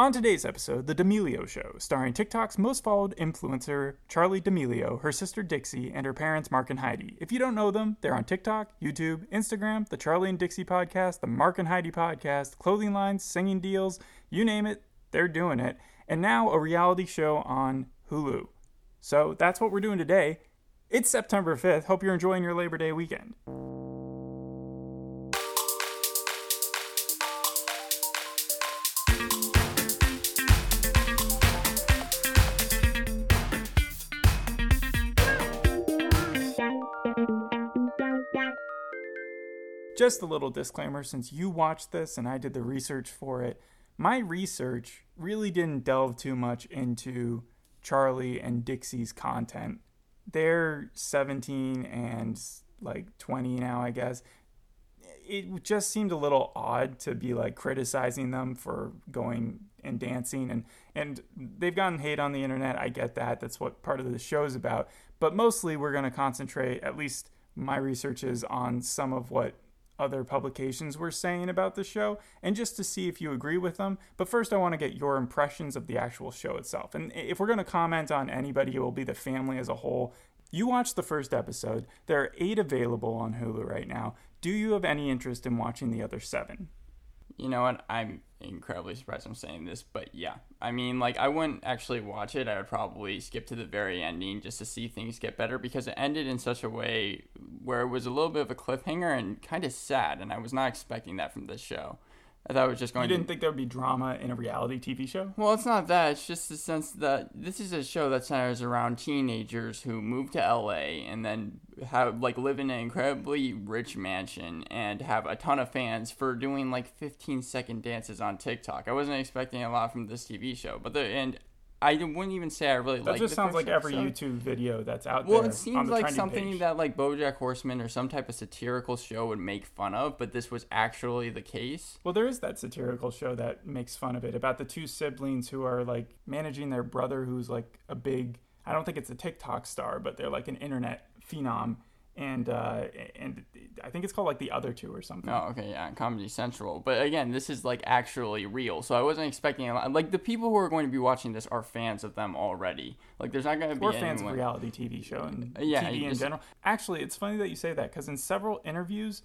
On today's episode, The D'Amelio Show, starring TikTok's most followed influencer, Charli D'Amelio, her sister Dixie, and her parents, Mark and Heidi. If you don't know them, they're on TikTok, YouTube, Instagram, the Charli and Dixie podcast, the Mark and Heidi podcast, clothing lines, singing deals, you name it, they're doing it. And now a reality show on Hulu. So that's what we're doing today. It's September 5th. Hope you're enjoying your Labor Day weekend. Just a little disclaimer since you watched this and I did the research for it, my research really didn't delve too much into Charli and Dixie's content. They're 17 and like 20 now, I guess. It just seemed a little odd to be like criticizing them for going and dancing and and they've gotten hate on the internet. I get that. That's what part of the show's about. But mostly we're going to concentrate at least my research is on some of what other publications were saying about the show and just to see if you agree with them. But first, I want to get your impressions of the actual show itself. And if we're going to comment on anybody, it will be the family as a whole. You watched the first episode. There are eight available on Hulu right now. Do you have any interest in watching the other seven? You know what? I'm incredibly surprised I'm saying this, but yeah. I mean, like, I wouldn't actually watch it. I would probably skip to the very ending just to see things get better because it ended in such a way where it was a little bit of a cliffhanger and kind of sad, and I was not expecting that from this show. I thought it was just going. You didn't to... think there would be drama in a reality TV show? Well, it's not that. It's just the sense that this is a show that centers around teenagers who move to LA and then have like live in an incredibly rich mansion and have a ton of fans for doing like 15 second dances on TikTok. I wasn't expecting a lot from this TV show, but the and I wouldn't even say I really that like. That just sounds like every YouTube video that's out well, there. Well, it seems like something page. that like BoJack Horseman or some type of satirical show would make fun of, but this was actually the case. Well, there is that satirical show that makes fun of it about the two siblings who are like managing their brother, who's like a big. I don't think it's a TikTok star, but they're like an internet phenom, and uh, and I think it's called like the other two or something. Oh, okay, yeah, Comedy Central. But again, this is like actually real, so I wasn't expecting a lot. Like the people who are going to be watching this are fans of them already. Like there's not going to be or fans of reality TV show and uh, yeah, TV in just... general. Actually, it's funny that you say that because in several interviews,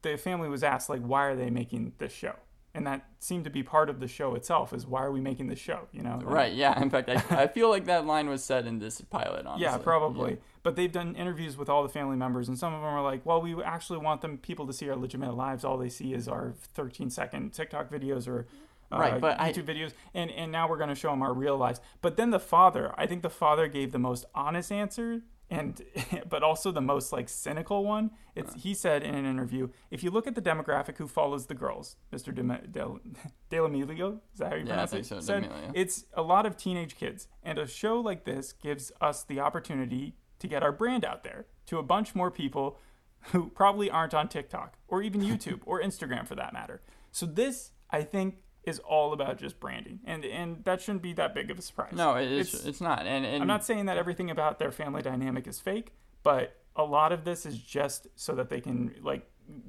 the family was asked like, why are they making this show? And that seemed to be part of the show itself is why are we making this show you know right yeah in fact I, I feel like that line was said in this pilot honestly. yeah probably yeah. but they've done interviews with all the family members and some of them are like well we actually want them people to see our legitimate lives all they see is our 13 second tiktok videos or uh, right, but YouTube I, videos, and and now we're going to show them our real lives. But then the father, I think the father gave the most honest answer and but also the most like cynical one. It's he said in an interview, if you look at the demographic who follows the girls, Mr. D'Amelio, is that how you yeah, pronounce it? So, said, it's a lot of teenage kids, and a show like this gives us the opportunity to get our brand out there to a bunch more people who probably aren't on TikTok or even YouTube or Instagram for that matter. So this, I think, is all about just branding, and and that shouldn't be that big of a surprise. No, it's it's, it's not. And, and I'm not saying that everything about their family dynamic is fake, but a lot of this is just so that they can like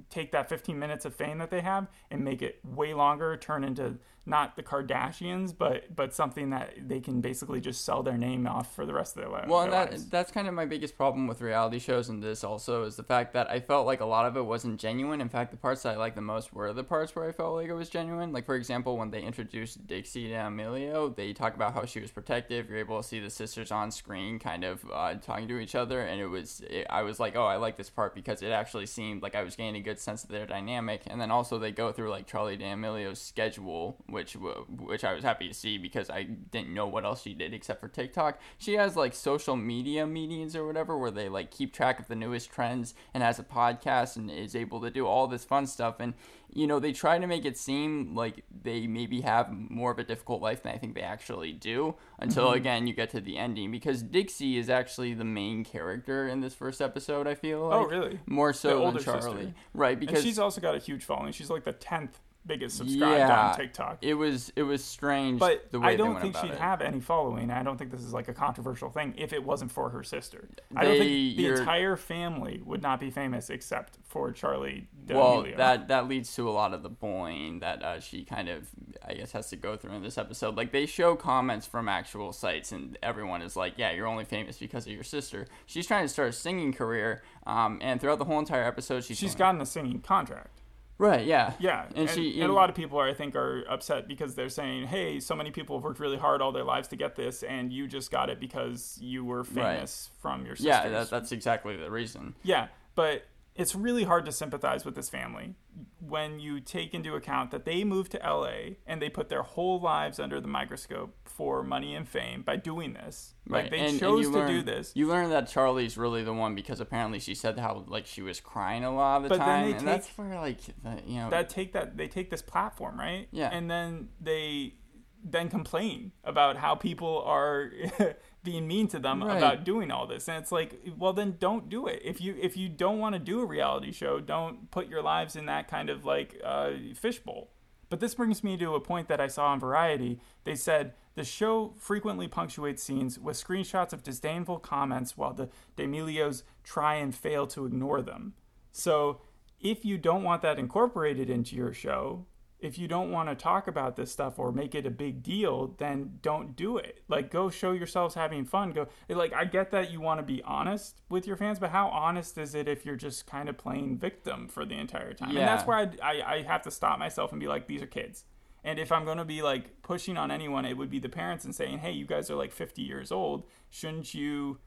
take that 15 minutes of fame that they have and make it way longer, turn into not the Kardashians, but but something that they can basically just sell their name off for the rest of their, life. well, and that, lives. that's kind of my biggest problem with reality shows and this also is the fact that I felt like a lot of it wasn't genuine. In fact, the parts that I liked the most were the parts where I felt like it was genuine. Like for example, when they introduced Dixie D'Amelio, they talk about how she was protective. You're able to see the sisters on screen, kind of uh, talking to each other, and it was it, I was like, oh, I like this part because it actually seemed like I was getting a good sense of their dynamic. And then also they go through like Charli D'Amelio's schedule, which which I was happy to see because I didn't know what else she did except for TikTok. She has like social media meetings or whatever where they like keep track of the newest trends and has a podcast and is able to do all this fun stuff. And you know, they try to make it seem like they maybe have more of a difficult life than I think they actually do until mm-hmm. again you get to the ending because Dixie is actually the main character in this first episode, I feel oh, like. Oh, really? More so than Charli. Sister. Right, because and she's also got a huge following. She's like the 10th biggest subscribed Yeah. on TikTok. It was it was strange. But the way I don't think she'd it. have any following. I don't think this is like a controversial thing if it wasn't for her sister. I don't think the entire family would not be famous except for Charli Well, that that leads to a lot of the bullying that uh, she kind of, I guess, has to go through in this episode. Like they show comments from actual sites, and everyone is like, "Yeah, you're only famous because of your sister." She's trying to start a singing career, um, and throughout the whole entire episode, she's she's gotten a singing contract. Right, yeah, Yeah, and, and, she and a lot of people are, I think, are upset because they're saying, "Hey, so many people have worked really hard all their lives to get this, and you just got it because you were famous from your sisters." yeah, that, that's exactly the reason. Yeah, but it's really hard to sympathize with this family when you take into account that they moved to LA and they put their whole lives under the microscope for money and fame by doing this. Right, Like they and, and chose you to learn, do this. You learn that Charli's really the one because apparently she said how like she was crying a lot of the But then time, they and take- that's where like the, you know that take that they take this platform, right? Yeah. And then they then complain about how people are being mean to them Right. about doing all this. And it's like, well then don't do it. If you if you don't want to do a reality show, don't put your lives in that kind of like uh, fishbowl. But this brings me to a point that I saw on Variety. They said the show frequently punctuates scenes with screenshots of disdainful comments while the D'Amelios try and fail to ignore them. So if you don't want that incorporated into your show, if you don't want to talk about this stuff or make it a big deal, then don't do it. Like, go show yourselves having fun. Go, like, I get that you want to be honest with your fans, but how honest is it if you're just kind of playing victim for the entire time? And that's where I, I, I have to stop myself and be like, these are kids. And if I'm going to be like pushing on anyone, it would be the parents and saying, hey, you guys are like 50 years old. Shouldn't you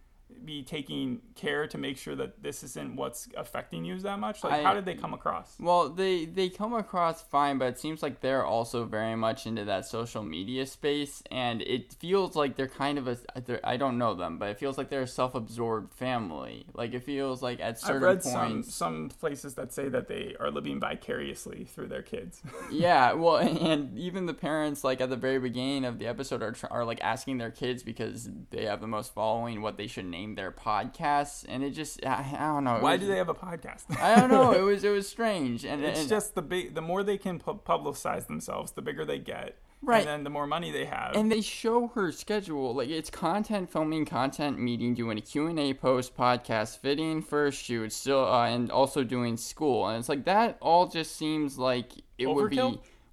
be taking care to make sure that this isn't what's affecting you that much? Like, I- how did they come across? Well, they they come across fine, but it seems like they're also very much into that social media space, and it feels like they're kind of a. I don't know them, but it feels like they're a self-absorbed family. Like it feels like at I've certain read some points. some places that say that they are living vicariously through their kids. yeah, well, and even the parents, like at the very beginning of the episode, are are like asking their kids because they have the most following what they should name their podcasts, and it just I, I don't know. Why was- do they have a podcast? I don't know. It was it was strange, and it's and- just the big. The more they can pu- publicize themselves, the bigger they get. Right. And then the more money they have. and they show her schedule like it's content filming content meeting doing a q&a post podcast fitting for shoot still uh, and also doing school and it's like that all just seems like it would be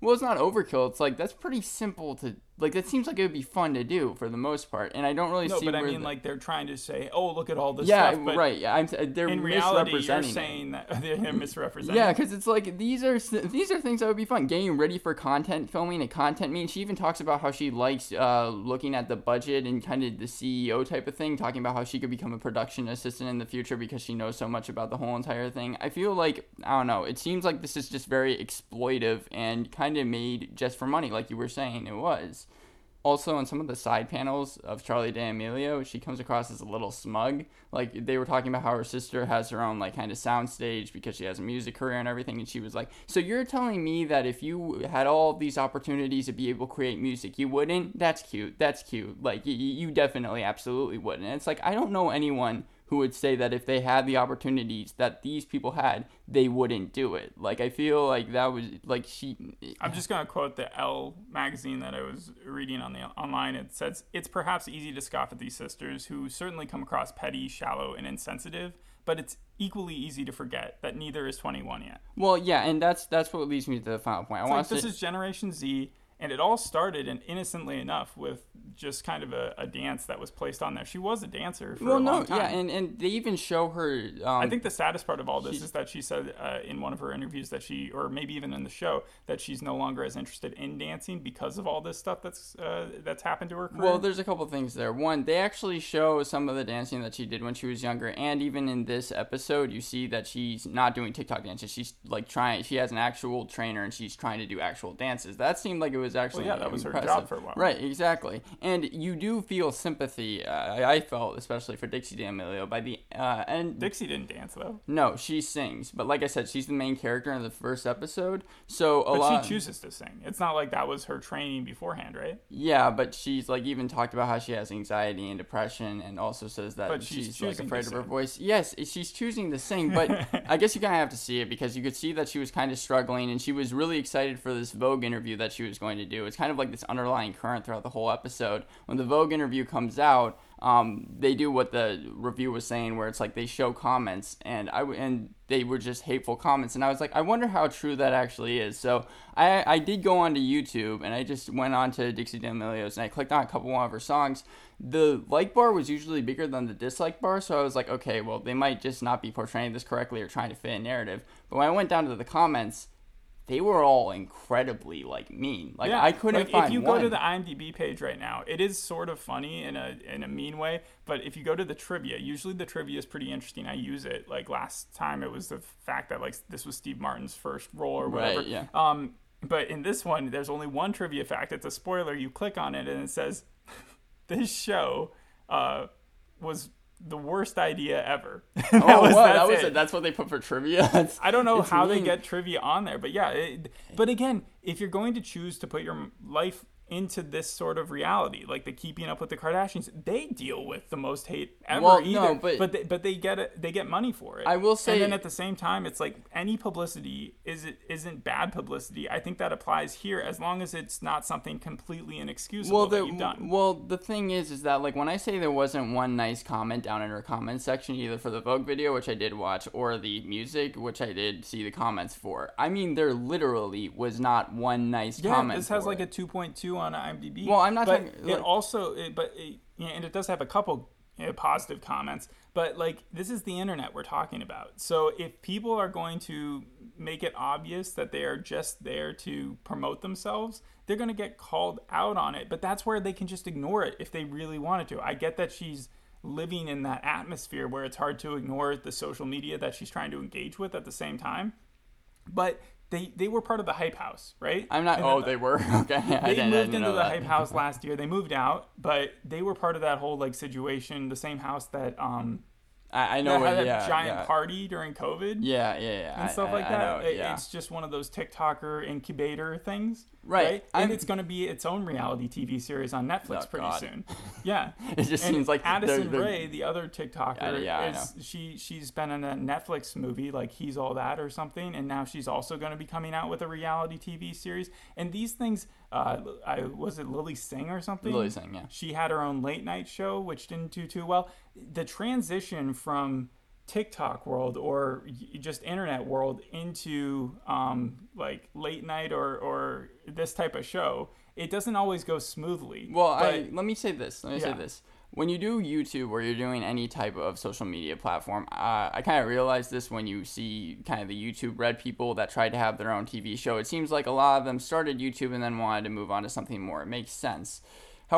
well it's not overkill it's like that's pretty simple to like that seems like it would be fun to do for the most part and i don't really see. no, see but I mean, the- like they're trying to say, "Oh, look at all this yeah stuff." But right yeah i'm they're in reality, you're saying that they're misrepresenting. Yeah, because it's like these are these are things that would be fun. Getting ready for content filming and content meeting. She even talks about how she likes uh, looking at the budget and kind of the CEO type of thing. Talking about how she could become a production assistant in the future because she knows so much about the whole entire thing. I feel like I don't know. It seems like this is just very exploitive and kind of made just for money, like you were saying it was. Also, on some of the side panels of Charli D'Amelio, she comes across as a little smug. Like they were talking about how her sister has her own like kind of soundstage because she has a music career and everything, and she was like, "So you're telling me that if you had all these opportunities to be able to create music, you wouldn't? That's cute. That's cute. Like y- y- you definitely, absolutely wouldn't." And it's like I don't know anyone who would say that if they had the opportunities that these people had, they wouldn't do it. Like I feel like that was like she. I'm just gonna quote the Elle magazine that I was reading on the online. It says it's perhaps easy to scoff at these sisters who certainly come across petty, shallow, and insensitive, but it's equally easy to forget that neither is 21 yet. Well, yeah, and that's that's what leads me to the final point. I want like to this is Generation Z, and it all started, and innocently enough, with just kind of a, a dance that was placed on there. She was a dancer for well, a no, long time. yeah, and and they even show her. Um, I think the saddest part of all this she- is that she said uh, in one of her interviews that she, or maybe even in the show, that she's no longer as interested in dancing because of all this stuff that's uh, that's happened to her. Career. Well, there's a couple things there. One, they actually show some of the dancing that she did when she was younger, and even in this episode, you see that she's not doing TikTok dances. She's like trying. She has an actual trainer, and she's trying to do actual dances. That seemed like it was actually yeah, that was her impressive. job for a while. Right, exactly. and you do feel sympathy. Uh, I I felt especially for Dixie D'Amelio by the uh, and Dixie didn't dance though, no, she sings, but like I said, she's the main character in the first episode. So a but lot. she chooses to sing. It's not like that was her training beforehand, right? Yeah, but she's like even talked about how she has anxiety and depression, and also says that But she's she's, like afraid of her voice. Yes, she's choosing to sing, but I guess you kind of have to see it because you could see that she was kind of struggling, and she was really excited for this Vogue interview that she was going to do. It's kind of like this underlying current throughout the whole episode. When the Vogue interview comes out, um, they do what the review was saying, where it's like they show comments, and I and they were just hateful comments, and I was like, I wonder how true that actually is. So I I did go onto YouTube, and I just went on to Dixie D'Amelio's, and I clicked on a couple of her songs. The like bar was usually bigger than the dislike bar, so I was like, okay, well they might just not be portraying this correctly or trying to fit a narrative. But when I went down to the comments, they were all incredibly like mean. Like I couldn't like, find If you one. go to the IMDb page right now, it is sort of funny in a in a mean way. But if you go to the trivia, usually the trivia is pretty interesting. I use it. Like last time, it was the fact that like this was Steve Martin's first role or whatever. Right, yeah. Um, but in this one, there's only one trivia fact. It's a spoiler. You click on it and it says, "This show uh, was the worst idea ever." oh That wow, was- that that's was it. it. That's what they put for trivia. That's- I don't know how they get trivia on there, but yeah. It, but again, if you're going to choose to put your life into this sort of reality, like the Keeping Up with the Kardashians, they deal with the most hate ever. Well, either, no, but- but they, but they get it. They get money for it. I will say- and then at the same time, it's like any publicity is it isn't bad publicity. I think that applies here as long as it's not something completely inexcusable well, that the you've done. well, the thing is, is that like when I say there wasn't one nice comment down in her comment section, either for the Vogue video, which I did watch, or the music, which I did see the comments for. I mean, there literally was not one nice Yeah, comment. this has like it. a 2.2 on IMDb. Well, I'm not but talking- It also, it, but it, yeah, and it does have a couple you know, positive comments. But like, this is the internet we're talking about. So if people are going to make it obvious that they are just there to promote themselves, they're going to get called out on it. But that's where they can just ignore it if they really wanted to. I get that she's living in that atmosphere where it's hard to ignore the social media that she's trying to engage with at the same time. But they they were part of the hype house, right? I'm not. Oh, the- they were okay. I they moved into the that. hype house last year. They moved out, but they were part of that whole like situation, the same house that um I, I know that had that Yeah, giant yeah. party during COVID Yeah, yeah, yeah. and stuff I- like I that. know, It- It's just one of those TikToker incubator things, Right. And I'm- it's going to be its own reality TV series on Netflix Oh, pretty God. soon. Yeah, It just And seems like Addison they're- they're- Rae, the other TikToker, Yeah, yeah, is she she's been in a Netflix movie like He's All That or something, and now she's also going to be coming out with a reality TV series. And these things, uh, I was it Lilly Singh or something? Lilly Singh, yeah. She had her own late night show, which didn't do too well. The transition from TikTok world or just internet world into um, like late night or, or this type of show, it doesn't always go smoothly. Well, I let me say this. Let me Yeah. say this. When you do YouTube or you're doing any type of social media platform, uh, I kind of realized this when you see kind of the YouTube red people that tried to have their own TV show. It seems like a lot of them started YouTube and then wanted to move on to something more. It makes sense.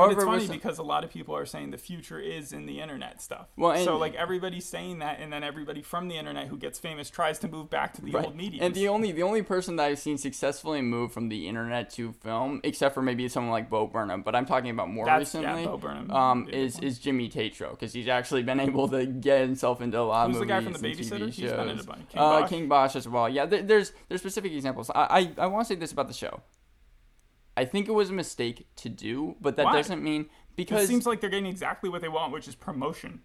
But it's funny some- because a lot of people are saying the future is in the internet stuff. Well, and- so like everybody's saying that, and then everybody from the internet who gets famous tries to move back to the Right. old media. And the only the only person that I've seen successfully move from the internet to film, except for maybe someone like Bo Burnham, but I'm talking about more That's- yeah, recently, Bo Burnham um, would be a is is Jimmy Tatro because he's actually been able to get himself into a lot Who's of the movies guy from The and Babysitter? TV He's been in a bunch. King uh, Bach? King Bach as well. Yeah, there, there's there's specific examples. I I, I want to say this about the show. I think it was a mistake to do, but that Why? doesn't mean because it seems like they're getting exactly what they want, which is promotion.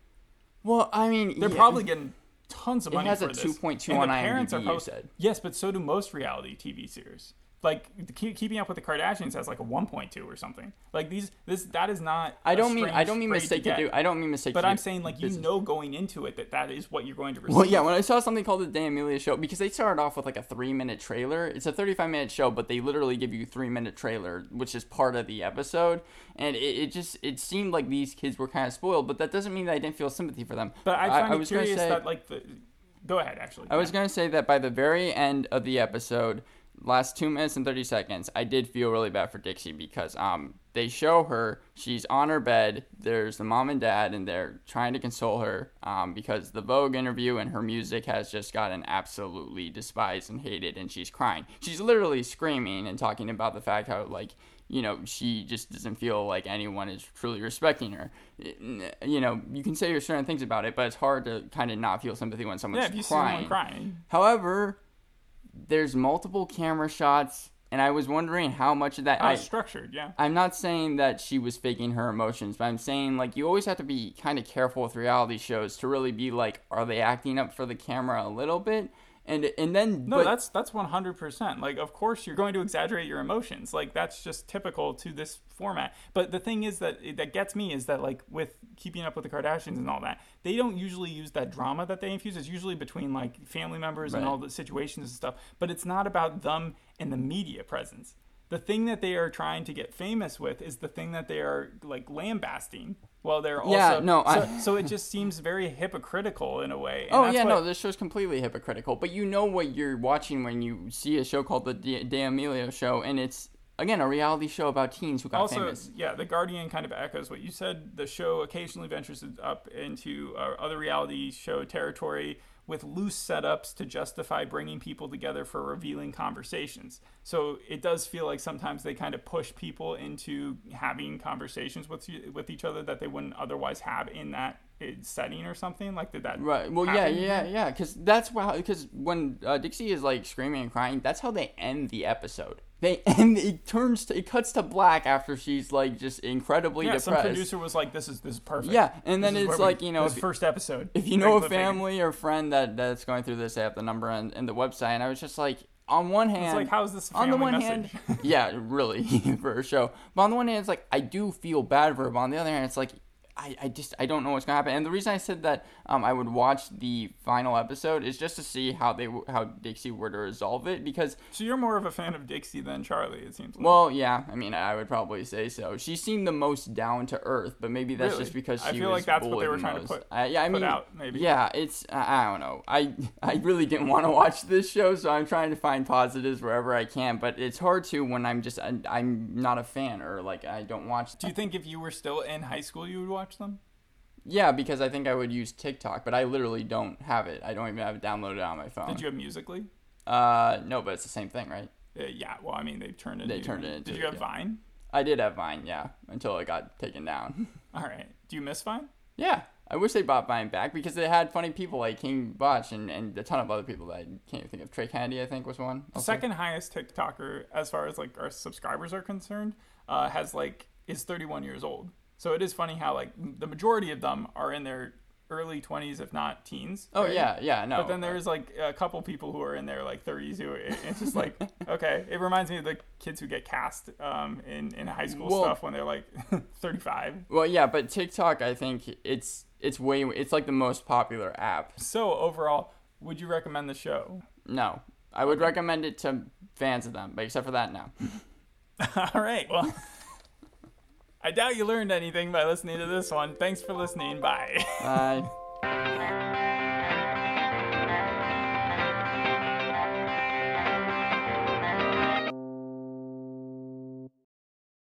well, I mean, They're yeah. probably getting tons of money. It has for a 2.2 on the parents IMDb, are you said. Yes, but so do most reality TV series. Like Keep- Keeping Up with the Kardashians has like a 1.2 or something. Like these, this that is not. I don't mean I don't mean mistake to, get. do. I don't mean mistake. But to I'm saying like you know going into it that that is what you're going to receive. Well, yeah, when I saw something called the D'Amelio show, because they started off with like a three minute trailer. It's a 35 minute show, but they literally give you a three minute trailer, which is part of the episode. And it, it just, it seemed like these kids were kind of spoiled, but that doesn't mean that I didn't feel sympathy for them. But I find it was gonna curious say- that like the. Go ahead, actually. I was going to say that by the very end of the episode, last two minutes and 30 seconds, I did feel really bad for Dixie because um they show her, she's on her bed, there's the mom and dad, and they're trying to console her um, because the Vogue interview and her music has just gotten absolutely despised and hated, and she's crying. She's literally screaming and talking about the fact how, like, you know, she just doesn't feel like anyone is truly respecting her. You know, you can say certain things about it, but it's hard to kind of not feel sympathy when someone's yeah, if you crying. see someone crying. However, there's multiple camera shots, and I was wondering how much of that Oh, I, structured, yeah. I'm not saying that she was faking her emotions, but I'm saying like you always have to be kind of careful with reality shows to really be like, are they acting up for the camera a little bit? And and then No, but, that's that's one hundred percent. Like, of course, you're going to exaggerate your emotions. Like, that's just typical to this format. But the thing is that that gets me is that like with Keeping Up with the Kardashians and all that, they don't usually use that drama that they infuse. It's usually between like family members and all the situations and stuff. But it's not about them and the media presence. The thing that they are trying to get famous with is the thing that they are like lambasting. Well, they're also Yeah, no, so, I- so it just seems very hypocritical in a way. and Oh yeah, what- no, this show's completely hypocritical. But you know what you're watching when you see a show called the De, D'Amelio Show, and it's again a reality show about teens who got also, famous. yeah, The Guardian kind of echoes what you said. The show occasionally ventures up into uh, other reality show territory with loose setups to justify bringing people together for revealing conversations. So it does feel like sometimes they kind of push people into having conversations with with each other that they wouldn't otherwise have in that setting or something. Like did that Right. Well, yeah, happen? yeah, yeah. Because that's how. Because when uh, Dixie is like screaming and crying, that's how they end the episode. They and It turns. To, it cuts to black after she's like just incredibly Yeah, some producer was like, "This is this is perfect." Yeah, and then This is it's where we- like, you know, if- first episode. if you know a family or friend that that's going through this, they have the number and, and the website. And I was just like, on one hand, It's like, how is this on the one message? hand, yeah, really for a show. But on the one hand, it's like I do feel bad for her. But on the other hand, it's like I, I just I don't know what's gonna happen. And the reason I said that um, I would watch the final episode is just to see how they how Dixie were to resolve it because So you're more of a fan of Dixie than Charli, it seems. Like. well yeah I mean I would probably say so. She seemed the most down to earth, but maybe that's Really? just because she I feel was like that's what they were trying to put- I, yeah, I mean, out, maybe. Yeah, it's I, I don't know. I I really didn't want to watch this show, so I'm trying to find positives wherever I can. But it's hard to when I'm just I, I'm not a fan or like I don't watch. Do you think if you were still in high school, you would watch them? Yeah, because I think I would use TikTok, but I literally don't have it. I don't even have it downloaded on my phone. Did you have Musical.ly? Uh, no, but it's the same thing, right? Uh, yeah. Well, I mean, they've turned it. They turned it into Did you have yeah. Vine? I did have Vine, yeah, until it got taken down. All right. Do you miss Vine? yeah, I wish they brought Vine back because they had funny people like King Bach and, and a ton of other people that I can't even think of. Trey Kennedy, I think, was one. The also. second highest TikToker, as far as like our subscribers are concerned, uh, has like is 31 years old. So it is funny how like the majority of them are in their early 20s, if not teens. Oh right? yeah, yeah, no. But then there's like a couple people who are in their like 30s who it's just like okay. It reminds me of the kids who get cast um, in in high school Well- stuff when they're like 35. Well, yeah, but TikTok, I think it's it's way it's like the most popular app. So overall, would you recommend the show? No, I would recommend it to fans of them, but except for that, no. All right. Well, I doubt you learned anything by listening to this one. Thanks for listening. Bye. Bye.